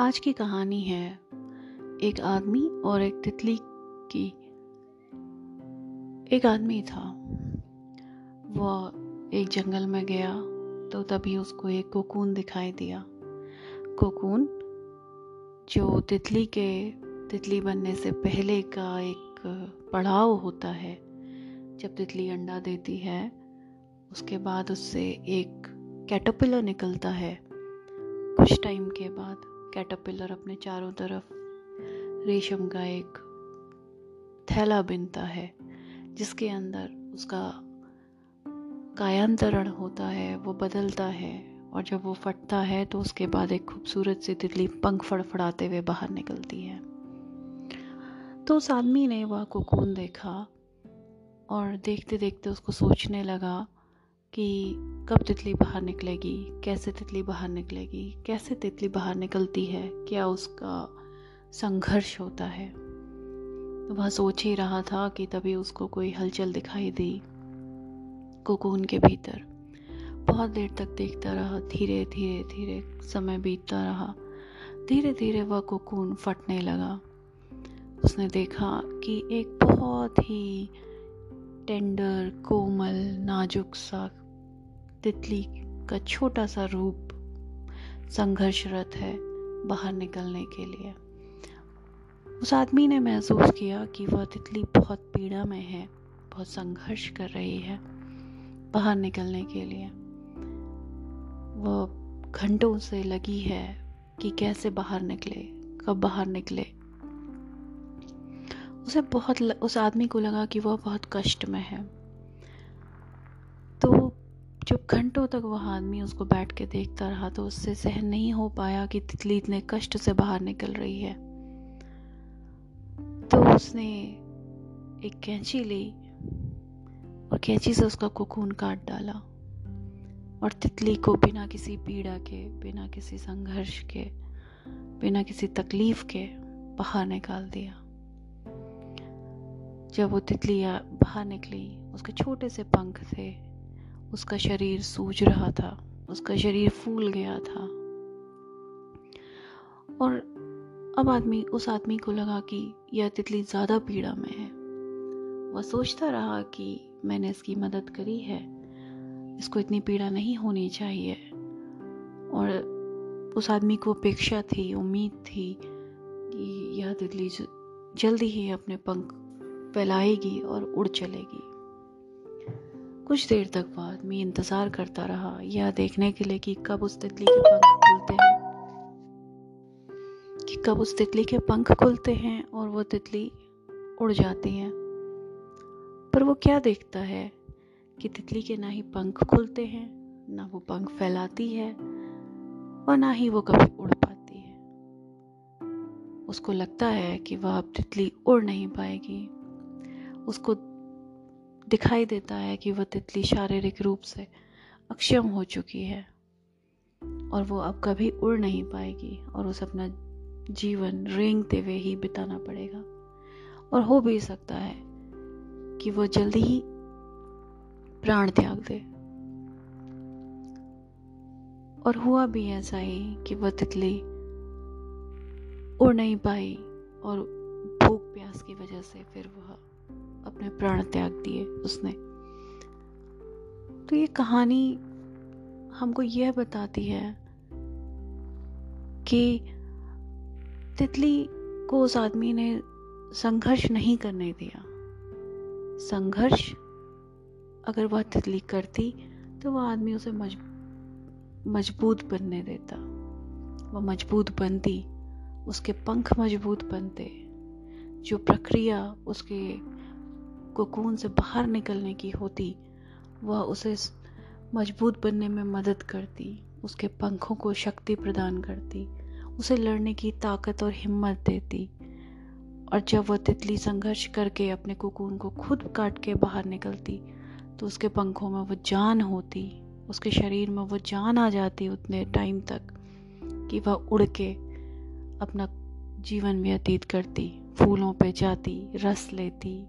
आज की कहानी है एक आदमी और एक तितली की। एक आदमी था। वह एक जंगल में गया तो तभी उसको एक कोकून दिखाई दिया। कोकून जो तितली के, तितली बनने से पहले का एक पड़ाव होता है। जब तितली अंडा देती है, उसके बाद उससे एक कैटरपिलर निकलता है। कुछ टाइम के बाद कैटरपिलर अपने चारों तरफ़ रेशम का एक थैला बिनता है, जिसके अंदर उसका कायांतरण होता है, वो बदलता है और जब वो फटता है तो उसके बाद एक खूबसूरत सी तितली पंख फड़फड़ाते हुए बाहर निकलती है। तो उस आदमी ने वह कोकून देखा और देखते देखते उसको सोचने लगा कि कब तितली बाहर निकलेगी, कैसे तितली बाहर निकलेगी, कैसे तितली बाहर निकलती है, क्या उसका संघर्ष होता है। तो वह सोच ही रहा था कि तभी उसको कोई हलचल दिखाई दी कोकून के भीतर। बहुत देर तक देखता रहा, धीरे धीरे धीरे समय बीतता रहा। धीरे धीरे वह कोकून फटने लगा। उसने देखा कि एक बहुत ही टेंडर, कोमल, नाजुक सा तितली का छोटा सा रूप संघर्षरत है बाहर निकलने के लिए। उस आदमी ने महसूस किया कि वह तितली बहुत पीड़ा में है, बहुत संघर्ष कर रही है बाहर निकलने के लिए। वह घंटों से लगी है कि कैसे बाहर निकले, कब बाहर निकले। उसे बहुत उस आदमी को लगा कि वह बहुत कष्ट में है। जब घंटों तक वह आदमी उसको बैठ के देखता रहा तो उससे सहन नहीं हो पाया कि तितली इतने कष्ट से बाहर निकल रही है। तो उसने एक कैंची ली और कैंची से उसका कोकून काट डाला और तितली को बिना किसी पीड़ा के, बिना किसी संघर्ष के, बिना किसी तकलीफ़ के बाहर निकाल दिया। जब वो तितली बाहर निकली, उसके छोटे से पंख थे उसका शरीर सूज रहा था, उसका शरीर फूल गया था। और अब आदमी, उस आदमी को लगा कि यह तितली ज़्यादा पीड़ा में है। वह सोचता रहा कि मैंने इसकी मदद करी है, इसको इतनी पीड़ा नहीं होनी चाहिए। और उस आदमी को अपेक्षा थी, उम्मीद थी कि यह तितली जल्दी ही अपने पंख फैलाएगी और उड़ चलेगी। कुछ देर तक वह आदमी इंतज़ार करता रहा, यह देखने के लिए कि कब उस तितली के पंख खुलते हैं। कि कब उस तितली के पंख खुलते हैं और वो तितली उड़ जाती है। पर वो क्या देखता है कि तितली के ना ही पंख खुलते हैं, ना वो पंख फैलाती है और ना ही वो कभी उड़ पाती है। उसको लगता है कि वह अब तितली उड़ नहीं पाएगी। उसको दिखाई देता है कि वह तितली शारीरिक रूप से अक्षम हो चुकी है और वो अब कभी उड़ नहीं पाएगी और उसे अपना जीवन रेंगते हुए ही बिताना पड़ेगा। और हो भी सकता है कि वो जल्दी ही प्राण त्याग दे। और हुआ भी ऐसा ही कि वह तितली उड़ नहीं पाई और भूख प्यास की वजह से फिर वह अपने प्राण त्याग दिए उसने। तो ये कहानी हमको यह बताती है कि तितली को उस आदमी ने संघर्ष नहीं करने दिया। संघर्ष अगर वह तितली करती तो वह आदमी उसे मज, मज़बूत बनने देता। वह मज़बूत बनती उसके पंख मज़बूत बनते। जो प्रक्रिया उसके कोकून से बाहर निकलने की होती, वह उसे मज़बूत बनने में मदद करती, उसके पंखों को शक्ति प्रदान करती, उसे लड़ने की ताकत और हिम्मत देती। और जब वह तितली संघर्ष करके अपने कोकून को खुद काट के बाहर निकलती तो उसके पंखों में वो जान होती, उसके शरीर में वो जान आ जाती उतने टाइम तक कि वह उड़ के अपना जीवन व्यतीत करती, फूलों पे जाती, रस लेती।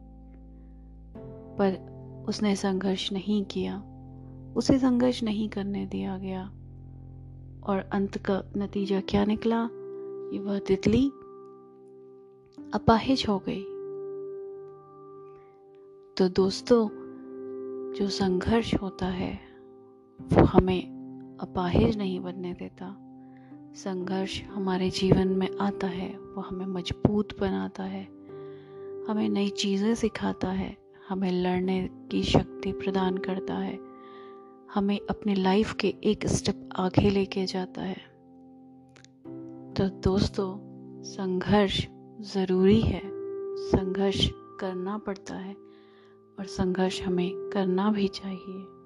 पर उसने संघर्ष नहीं किया। उसे संघर्ष नहीं करने दिया गया। और अंत का नतीजा क्या निकला? कि वह तितली अपाहिज हो गई। तो दोस्तों, जो संघर्ष होता है, वो हमें अपाहिज नहीं बनने देता। संघर्ष हमारे जीवन में आता है, वो हमें मज़बूत बनाता है। हमें नई चीज़ें सिखाता है। हमें लड़ने की शक्ति प्रदान करता है। हमें अपने लाइफ के एक स्टेप आगे लेके जाता है। तो दोस्तों, संघर्ष ज़रूरी है। संघर्ष करना पड़ता है और संघर्ष हमें करना भी चाहिए।